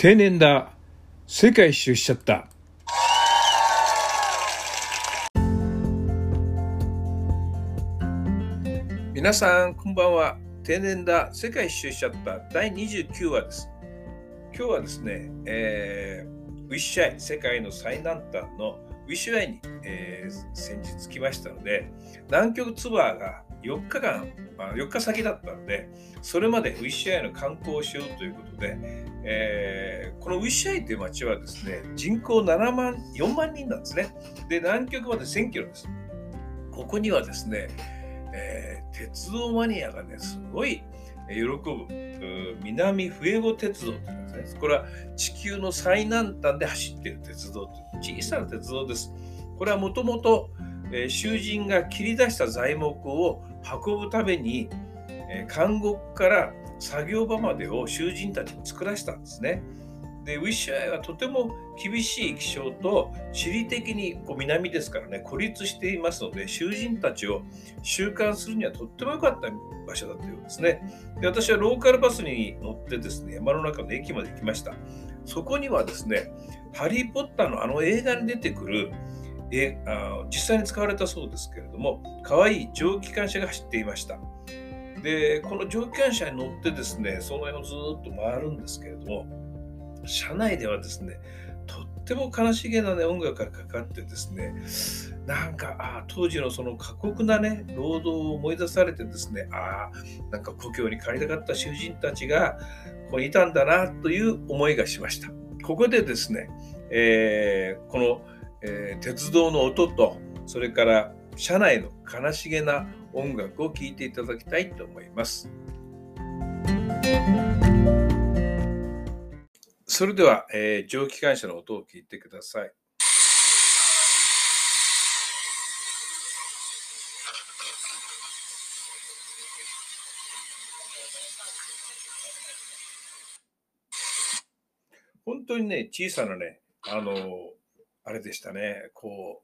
定年だ。世界一周しちゃった。皆さんこんばんは。定年だ。世界一周しちゃった。第29話です。今日はですね、えー、ウィッシュアイ世界の最南端のウィッシュアイに、えー、先日来ましたので南極ツアーが4日間、まあ、4日先だったのでそれまでウィッシュアイの観光をしようということで、えー、このウィッシュアイという町はですね人口7万4万人なんですね。で南極まで1000キロです。ここにはですね、えー、鉄道マニアがねすごい喜ぶ。南フエゴ鉄道というんですね。これは地球の最南端で走っている鉄道という小さな鉄道です。これはもともと囚人が切り出した材木を運ぶために監獄から作業場までを囚人たちに作らせたんですね。でウィッシュアイはとても厳しい気象と地理的にこう南ですからね孤立していますので囚人たちを収監するにはとっても良かった場所だったようですねで私はローカルバスに乗ってですね山の中の駅まで行きましたそこにはですねハリー・ポッターのあの映画に出てくるえあ実際に使われたそうですけれども可愛い蒸気機関車が走っていました。でこの蒸気機関車に乗ってですねその辺をずっと回るんですけれども車内ではですねとっても悲しげな、ね、音楽がかかってですねなんかあ当時のその過酷なね労働を思い出されてですねあなんか故郷に帰りたかった囚人たちがここにいたんだなという思いがしました。ここでですね、えー、この、えー、鉄道の音とそれから車内の悲しげな音楽を聴いていただきたいと思います。それでは、えー、蒸気機関車の音を聞いてください。本当にね、小さなね、あの、あれでしたね、こ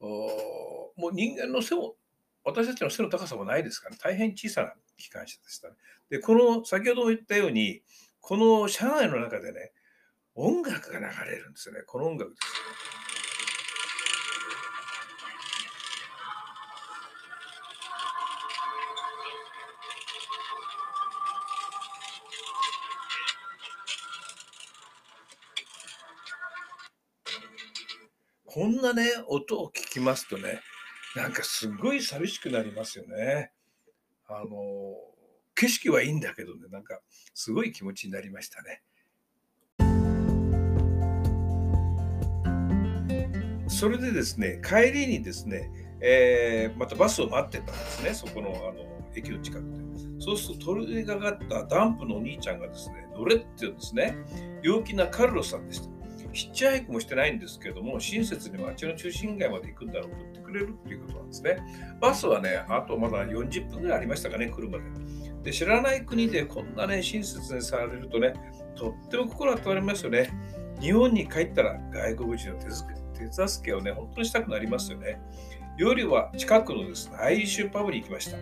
う、もう人間の背も、私たちの背の高さもないですから、ね、大変小さな機関車でしたね。で、この、先ほども言ったように、この車内の中でね、音楽が流れるんですよね。この音楽です。こんなね、音を聞きますとね、なんかすごい寂しくなりますよね。あの、景色はいいんだけどね、なんかすごい気持ちになりましたね。それでですね、帰りにですね、えー、またバスを待ってたんですね、そこのあの駅の近くで。そうすると、通りがかったダンプのお兄ちゃんがですね、乗れって言うんですね。陽気なカルロさんでした。ヒッチハイクもしてないんですけども、親切に街の中心街まで行くんだろう、送ってくれるっていうことなんですね。バスはね、あとまだ40分ぐらいありましたかね、車で。で、知らない国でこんなね、親切にされるとね、とっても心温まりますよね。日本に帰ったら外国人の手作り手助けをね、本当にしたくなりますよね。夜は近くのですね、アイリッシュパブに行きました。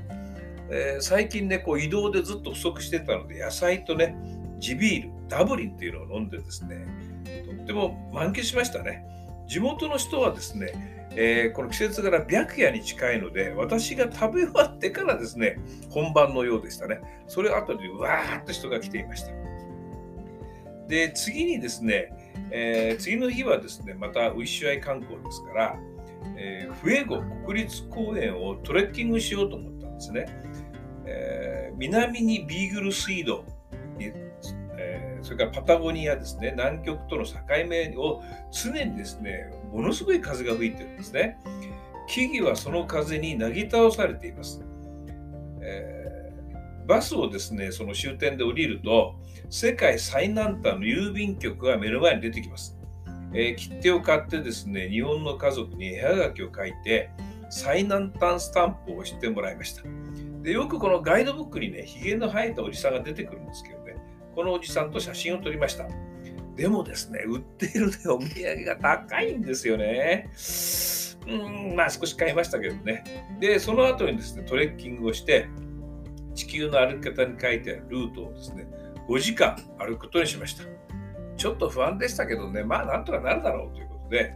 えー、最近ね、こう移動でずっと不足してたので、野菜とね、地ビール、ダブリンっていうのを飲んでですね、とっても満喫しましたね。地元の人はですね、えー、この季節柄白夜に近いので、私が食べ終わってからですね、本番のようでしたね。それ後でわーっと人が来ていました。で、次にですね、えー、次の日はですね、またウィッシュアイ観光ですから、えー、フエゴ国立公園をトレッキングしようと思ったんですね。えー、南にビーグル水道、それからパタゴニアですね、南極との境目を常にですね、ものすごい風が吹いてるんですね。木々はその風になぎ倒されています。えーバスをですね、その終点で降りると、世界最南端の郵便局が目の前に出てきます。えー、切手を買ってですね、日本の家族に絵はがきを書いて、最南端スタンプを押してもらいました。でよくこのガイドブックにね、ひげの生えたおじさんが出てくるんですけど、このおじさんと写真を撮りました。でもですね、売っている、ね、お土産が高いんですよね。うん、まあ少し買いましたけどね。で、その後にですね、トレッキングをして、地球の歩き方に書いてあるルートをですね、5時間歩くことにしました。ちょっと不安でしたけどね、まあなんとかなるだろうということで、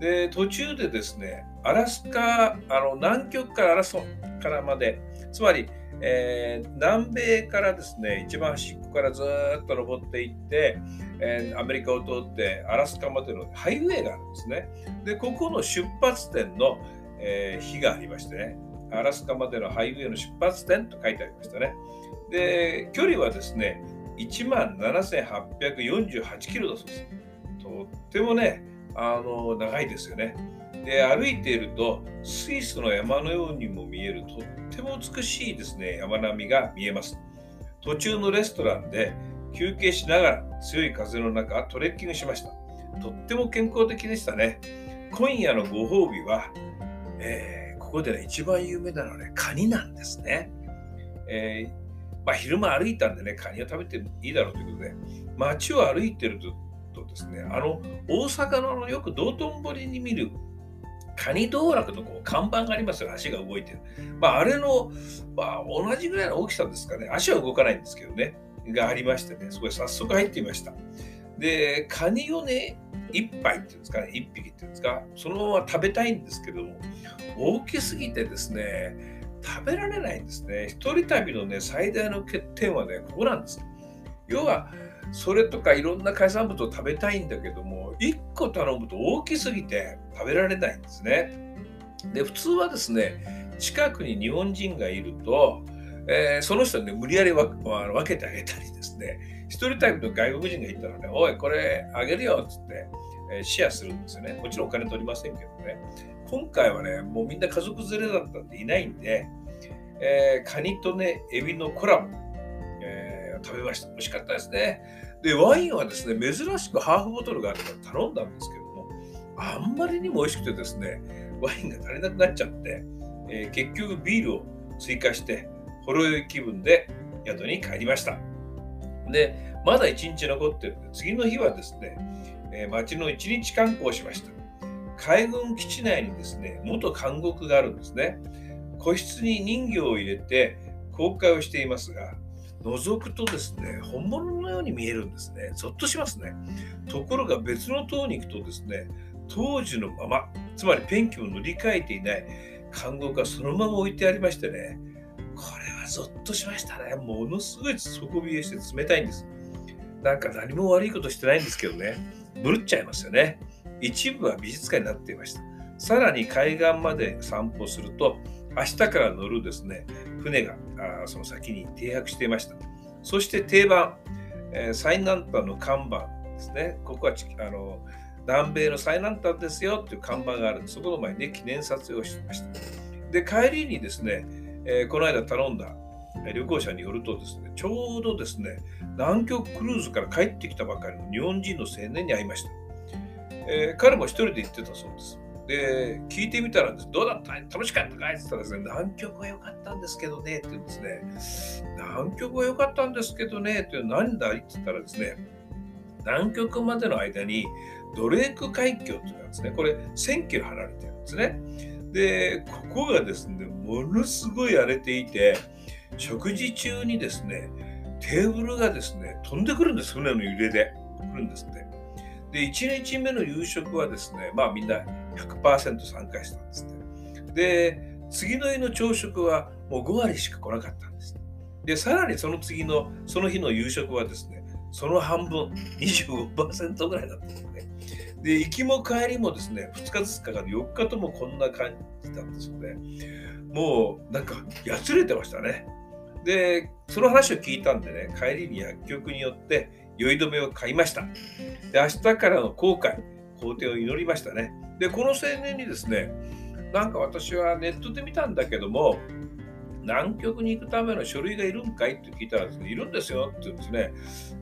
で途中でですね、アラスカ、あの南極からアラスカからまで、つまり、えー、南米からですね、一番端っこからずっと登っていって、えー、アメリカを通ってアラスカまでのハイウェイがあるんですね。で、ここの出発点の、えー、日がありましてね、アラスカまでのハイウェイの出発点と書いてありましたね。で、距離はですね、1万7848キロだそうです。とってもね、あの長いですよね。で歩いているとスイスの山のようにも見える。とっても美しいですね。山並みが見えます。途中のレストランで休憩しながら強い風の中トレッキングしました。とっても健康的でしたね。今夜のご褒美は、えー、ここでね一番有名なのはねカニなんですね、えー、まあ、昼間歩いたんでねカニを食べてもいいだろうということで街を歩いてるととですねあの大阪のよく道頓堀に見るカニ道楽のこう看板がありますよ、足が動いてる。まあ、あれの、まあ、同じぐらいの大きさですかね、足は動かないんですけどね、がありましてね、そこへ早速入ってみました。で、カニをね、1杯っていうんですかね、1匹っていうんですか、そのまま食べたいんですけども、大きすぎてですね、食べられないんですね。一人旅のね、最大の欠点はね、ここなんです。要は、それとかいろんな海産物を食べたいんだけども1個頼むと大きすぎて食べられないんですね。で普通はですね近くに日本人がいると、えー、その人に、ね、無理やり分けてあげたりですね。一人タイプの外国人がいたらね「おいこれあげるよ」っつって、えー、シェアするんですよね。もちろんお金取りませんけどね。今回はねもうみんな家族連れだったんでいないんで、えー、カニとねエビのコラボ、えー、食べました。美味しかったですね。で、ワインはですね、珍しくハーフボトルがあるから頼んだんですけども、あんまりにも美味しくてですね、ワインが足りなくなっちゃって、えー、結局ビールを追加して、ほろ酔い気分で宿に帰りました。で、まだ1日残ってるんで、次の日はですね、えー、町の1日観光しました。海軍基地内にですね、元監獄があるんですね。個室に人形を入れて公開をしていますが、覗くとですね、本物のように見えるんですね。ゾッとしますね。ところが別の塔に行くとですね、当時のまま、つまりペンキを塗り替えていない看護がそのまま置いてありましてね、これはゾッとしましたね。ものすごい底冷えして冷たいんです。なんか何も悪いことしてないんですけどね、ぶるっちゃいますよね。一部は美術館になっていました。さらに海岸まで散歩すると、明日から乗るですね、船があその先に停泊していました。そして定番、えー、最南端の看板ですね。ここはあの南米の最南端ですよっていう看板があるんで、そこの前に、ね、記念撮影をしてました。で、帰りにですね、えー、この間頼んだ旅行者によるとですね、ちょうどですね、南極クルーズから帰ってきたばかりの日本人の青年に会いました。えー、彼も一人で行ってたそうです。で、聞いてみたら、どうだった楽しかったかい？って言ったらですね、南極は良かったんですけどね、って言うんですね、南極は良かったんですけどね、って何だい？って言ったらですね、南極までの間にドレーク海峡っていうのがですね、これ1000キロ離れてるんですね。で、ここがですね、ものすごい荒れていて、食事中にですね、テーブルがですね、飛んでくるんです、船の揺れで。来るんですって。で、1日目の夕食はですね、まあみんな100%参加したんですね。で、次の日の朝食はもう5割しか来なかったんです。で、さらにその次の、その日の夕食はですね、その半分、25%ぐらいだったんですね。で、行きも帰りもですね、2日ずつかかる4日ともこんな感じだったそうで、もうなんかやつれてましたね。で、その話を聞いたんでね、帰りに薬局によって酔い止めを買いました。で、明日からの後悔、肯定を祈りましたね。で、この青年にですね、なんか私はネットで見たんだけども、南極に行くための書類がいるんかいって聞いたらですね、いるんですよって言うんですね、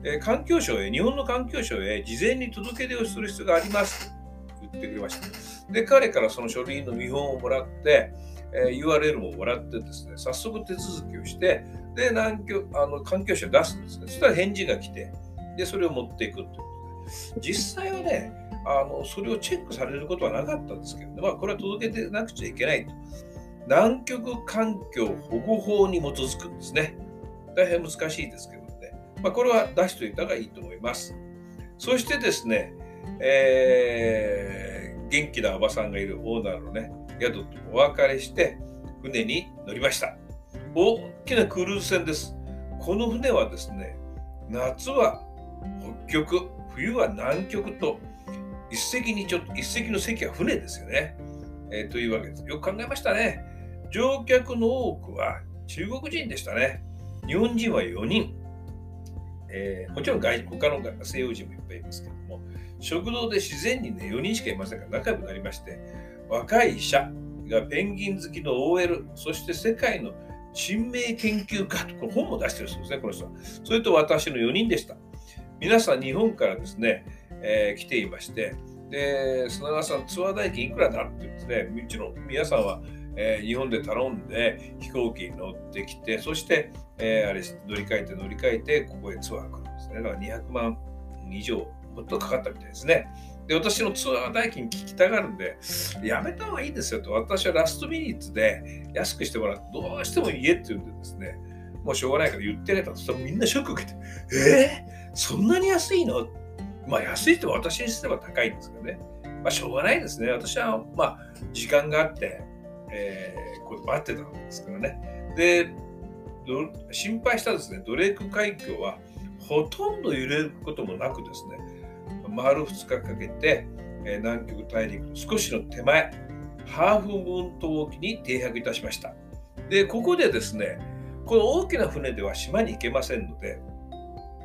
えー、環境省へ、日本の環境省へ事前に届け出をする必要がありますって言ってくれました。で、彼からその書類の見本をもらって、えー、URL ももらってですね、早速手続きをして、で、南極あの環境省へ出すんですね。そしたら返事が来て、で、それを持っていくということで、実際はね、あのそれをチェックされることはなかったんですけど、ね、まあ、これは届けてなくちゃいけないと。南極環境保護法に基づくんですね。大変難しいですけどね。まあ、これは出しておいた方がいいと思います。そしてですね、えー、元気なおばさんがいるオーナーのね、宿とお別れして、船に乗りました。大きなクルーズ船です。この船はですね、夏は北極、冬は南極と、一隻にちょっと、一隻の席は船ですよね。えー、というわけです。よく考えましたね。乗客の多くは中国人でしたね。日本人は4人。えー、もちろん外他の西洋人もいっぱいいますけども、食堂で自然にね、4人しかいませんから仲良くなりまして、若い医者がペンギン好きの OL、そして世界の珍名研究家と、この本も出してるそうですね、この人は。それと私の4人でした。皆さん日本からですね、えー、来ていまして、で、砂川さん、ツアー代金いくらだって言ってね、もちろん皆さんは、えー、日本で頼んで飛行機に乗ってきて、そして、えー、あれ乗り換えて乗り換えて、ここへツアー来るんですね。だから200万以上、もっとかかったみたいですね。で、私のツアー代金聞きたがるんで、やめた方がいいですよと、私はラストミニッツで安くしてもらって、どうしても言えって言うんでですね、もうしょうがないから言ってあげたと、そしたらみんなショック受けて、えー、そんなに安いの？ってまあ安いって私にすれば高いんですけどね。まあしょうがないですね。私はまあ時間があって、えー、こう待ってたわけですからね。で、心配したですね、ドレーク海峡はほとんど揺れることもなくですね、丸2日かけて、えー、南極大陸の少しの手前、ハーフムーン島沖に停泊いたしました。で、ここでですね、この大きな船では島に行けませんので、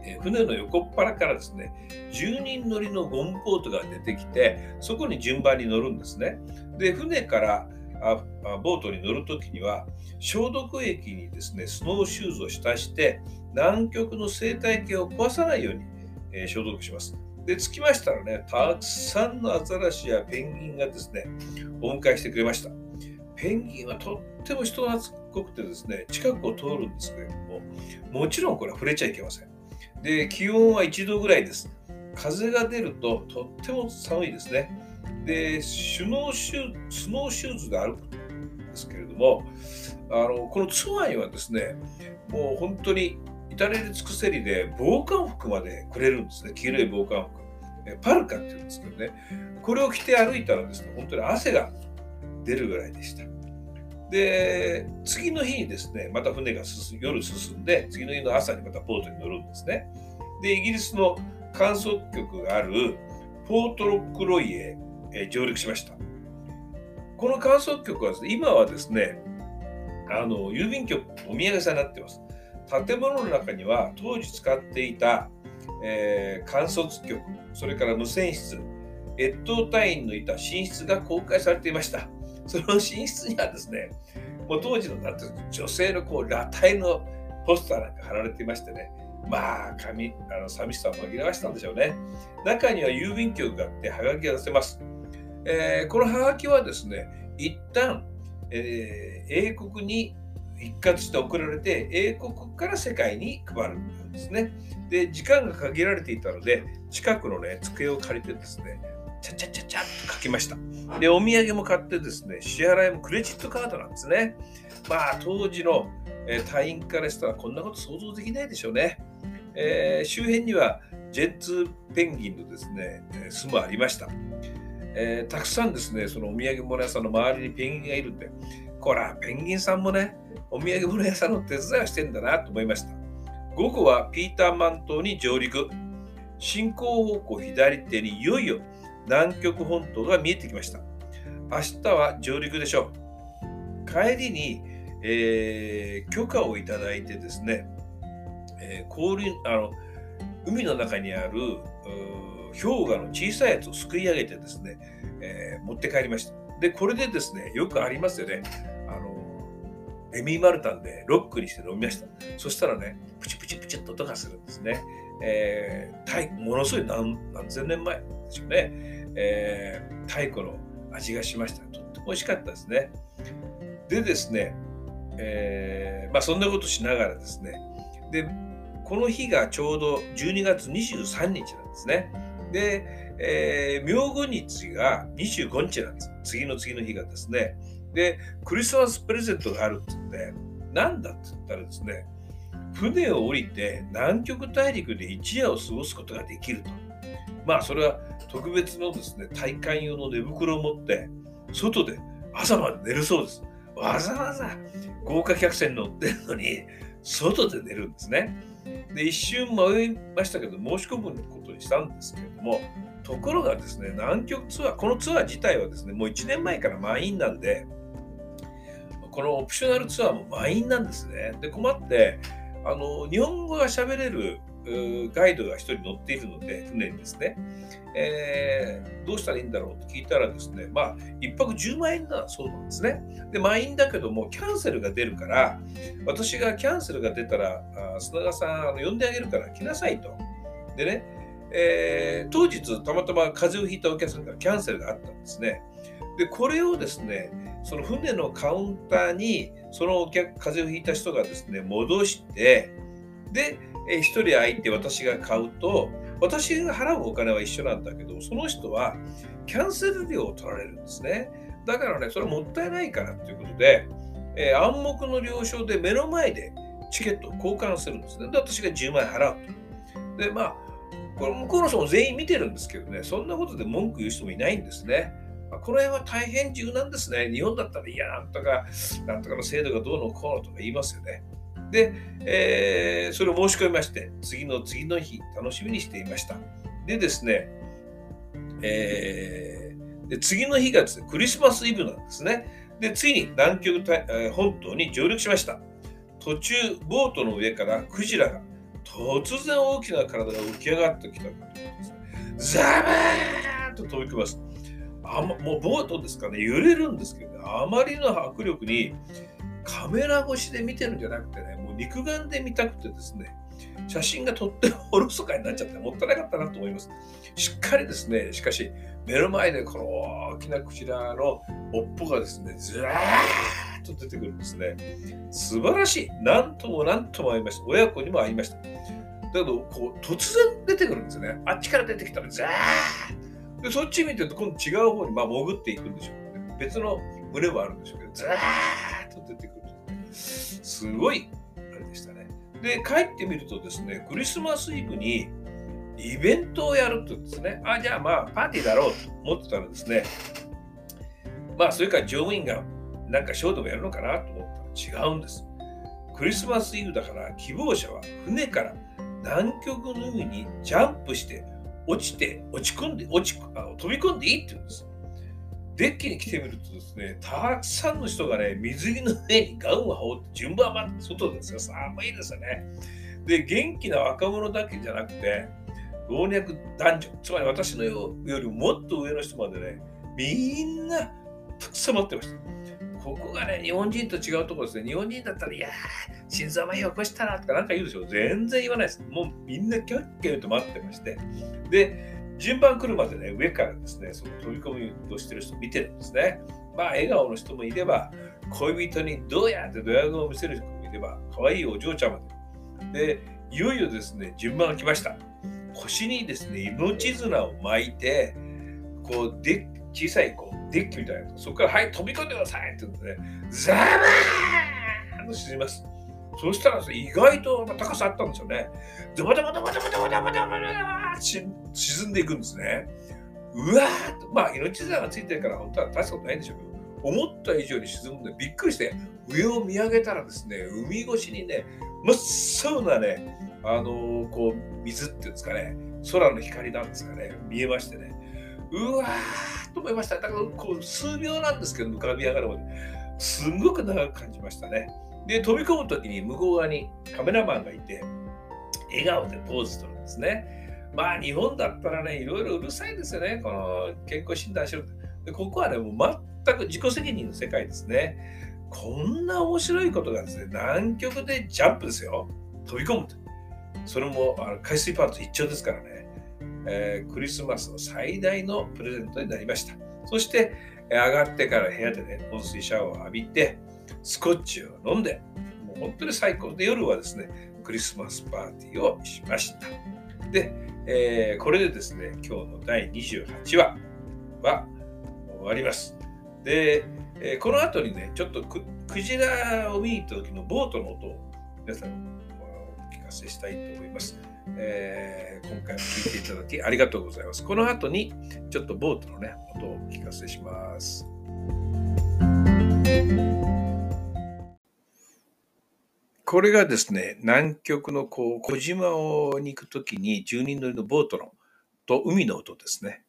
え、船の横っ腹からですね、10人乗りのゴムボートが出てきて、そこに順番に乗るんですね。で、船からあボートに乗るときには、消毒液にですね、スノーシューズを浸して、南極の生態系を壊さないように、えー、消毒します。で、着きましたらね、たくさんのアザラシやペンギンがですね、お迎えしてくれました。ペンギンはとっても人懐っこくてですね、近くを通るんですけれども、もちろんこれは触れちゃいけません。で、気温は1度ぐらいです。風が出るととっても寒いですね。で、シュノーシュスノーシューズで歩くんですけれども、あのこのツアーにはですね、もう本当に至れり尽くせりで防寒服までくれるんですね。黄色い防寒服。パルカって言うんですけどね。これを着て歩いたらですね、本当に汗が出るぐらいでした。で、次の日にですね、また船が夜進んで、次の日の朝にまたボートに乗るんですね。で、イギリスの観測局があるポートロックロイへ、え上陸しました。この観測局はですね、今はですね、あの郵便局、お土産屋さんになってます。建物の中には当時使っていた、えー、観測局、それから無線室、越冬隊員のいた寝室が公開されていました。その寝室にはですね、もう当時のなんて女性のこう裸体のポスターなんか貼られていましてね、まあ、紙あの寂しさを紛らわしたんでしょうね。中には郵便局があって、はがきが出せます。えー、このはがきはですね、一旦、えー、英国に一括して送られて、英国から世界に配るんですね。で、時間が限られていたので、近くのね、机を借りてですね、ちゃちゃちゃちゃっと書きました。で、お土産も買ってですね、支払いもクレジットカードなんですね。まあ、当時の、え、隊員からしたらこんなこと想像できないでしょうね。えー、周辺にはジェッツペンギンのですね、巣もありました。えー、たくさんですね、そのお土産物屋さんの周りにペンギンがいるんで、こら、ペンギンさんもね、お土産物屋さんの手伝いをしてんだなと思いました。午後はピーターマン島に上陸。進行方向左手にいよいよ南極本島が見えてきました。明日は上陸でしょう。帰りに、えー、許可をいただいてですね、えー、氷あの海の中にある氷河の小さいやつをすくい上げてですね、えー、持って帰りました。で、これでですね、よくありますよね。あの、エミーマルタンでロックにして飲みました。そしたらね、プチプチプチっと音がするんですね。えー、ものすごい何何千年前ですよね。えー、太古の味がしました。とっても美味しかったですね。でですね、えー、まあそんなことしながらですね、で、この日がちょうど12月23日なんですね。で、えー、明後日が25日なんです。次の次の日がですね。で、クリスマスプレゼントがあるって言って、なんだって言ったらですね、船を降りて南極大陸で一夜を過ごすことができると。まあそれは特別のですね、体感用の寝袋を持って、外で朝まで寝るそうです。わざわざ豪華客船に乗ってるのに、外で寝るんですね。で、一瞬迷いましたけど、申し込むことにしたんですけれども、ところがですね、南極ツアー、このツアー自体はですね、もう1年前から満員なんで、このオプショナルツアーも満員なんですね。で、困って、あの、日本語が喋れるガイドが1人乗っているので、船にですね、えー、どうしたらいいんだろうと聞いたらですね、まあ、1泊10万円だそうなんですね。で、満員だけども、キャンセルが出るから、私がキャンセルが出たら、あ砂川さんあの呼んであげるから来なさいと。でね、えー、当日、たまたま風邪をひいたお客さんからキャンセルがあったんですね。で、これをですね、その船のカウンターに、そのお客、風邪をひいた人がですね、戻して、で、え1人空いて私が買うと、私が払うお金は一緒なんだけど、その人はキャンセル料を取られるんですね。だからね、それもったいないからということで、えー、暗黙の了承で目の前でチケットを交換するんですね。で、私が10万円払うと。で、まあ、これ向こうの人も全員見てるんですけどね、そんなことで文句言う人もいないんですね。この辺は大変柔軟ですね。日本だったら、いや、なんとか、なんとかの制度がどうのこうのとか言いますよね。で、えー、それを申し込みまして、次の次の日、楽しみにしていました。でですね、えー、で次の日がですね、クリスマスイブなんですね。で、ついに南極本島に上陸しました。途中、ボートの上からクジラが突然大きな体が浮き上がってきたということです。ザバーンと飛び込みます。あもうボートですかね、揺れるんですけど、ね、あまりの迫力にカメラ越しで見てるんじゃなくてね、もう肉眼で見たくてですね、写真がとってもおろそかになっちゃってもったいなかったなと思います。しっかりですね、しかし目の前でこの大きなクジラの尾っぽがですね、ずらーっと出てくるんですね。素晴らしい。なんともなんともありました。親子にもありました。だけど、こう、突然出てくるんですね。あっちから出てきたら、ザーで、そっち見てると、今度違う方に、まあ、潜っていくんでしょうね。別の群れもあるんでしょうけど、ザーッと出てくる。すごい、あれでしたね。で、帰ってみるとですね、クリスマスイブにイベントをやるとですね、あ、じゃあまあ、パーティーだろうと思ってたらですね、まあ、それから乗務員がなんかショーでもやるのかなと思ったら違うんです。クリスマスイブだから希望者は船から南極の海にジャンプして落ちて落ち込んで落ち飛び込んでいいって言うんです。デッキに来てみるとですね、たくさんの人がね、水着の上にガウンを羽織って順番待って外ですよ。寒いですよね。で、元気な若者だけじゃなくて、老若男女、つまり私のよりもっと上の人までね、みんなたくさん待ってました。ここがね、日本人と違うところですね。日本人だったら、いやー、心臓麻痺起こしたらとかなんか言うでしょ。全然言わないです。もうみんなキャッキャと待ってまして。で、順番来るまでね、上からですね、その飛び込みをしてる人見てるんですね。まあ、笑顔の人もいれば、恋人にどうやってドヤ顔を見せる人もいれば、可愛いお嬢ちゃまで。で、いよいよですね、順番が来ました。腰にですね、命綱を巻いて、こう、で小さいこうデッキみたいな、そこから、はい、飛び込んでくださいって言うのでね、ザバーンと沈みます。そしたら意外と高さあったんですよね。ドバドバドバドバドバドバドバ沈んでいくんですね。うわーと、まあ命綱がついてるから本当は大したことないんでしょうけど、思った以上に沈むんでびっくりして上を見上げたらですね、海越しにね、真っ青なね、あのー、こう水っていうんですかね、空の光なんですかね、見えましてね、うわーと思いました。だからこう数秒なんですけど、浮かび上がるまで、すんごく長く感じましたね。で、飛び込むときに向こう側にカメラマンがいて、笑顔でポーズ取るんですね。まあ、日本だったらね、いろいろうるさいですよね。この健康診断しろでここはね、もう全く自己責任の世界ですね。こんな面白いことがですね、南極でジャンプですよ。飛び込むと。それもあの海水パート一丁ですからね、えー、クリスマスの最大のプレゼントになりました。そして、上がってから部屋でね、温水シャワーを浴びて、スコッチを飲んで、もう本当に最高で夜はですね、クリスマスパーティーをしました。で、えー、これでですね、今日の第28話は終わります。で、えー、この後にね、ちょっとクジラを見に行った時のボートの音を皆さんお聞かせしたいと思います。えー今回も聞いていただきありがとうございます。この後にちょっとボートのね、音をお聞かせします。これがですね、南極のこう小島をに行くときに10人乗りのボートのと海の音ですね。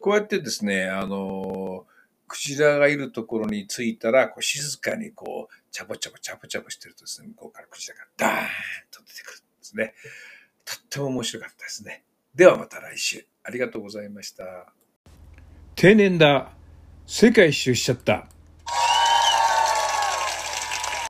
こうやってですね、あのーラがいるところに着いたら、こう静かにこう、チャボチャボチャボチャボしてるとですね、向こうからクジラがダーンと出てくるんですね。とっても面白かったですね。ではまた来週。ありがとうございました。定年だ。世界一周しちゃった。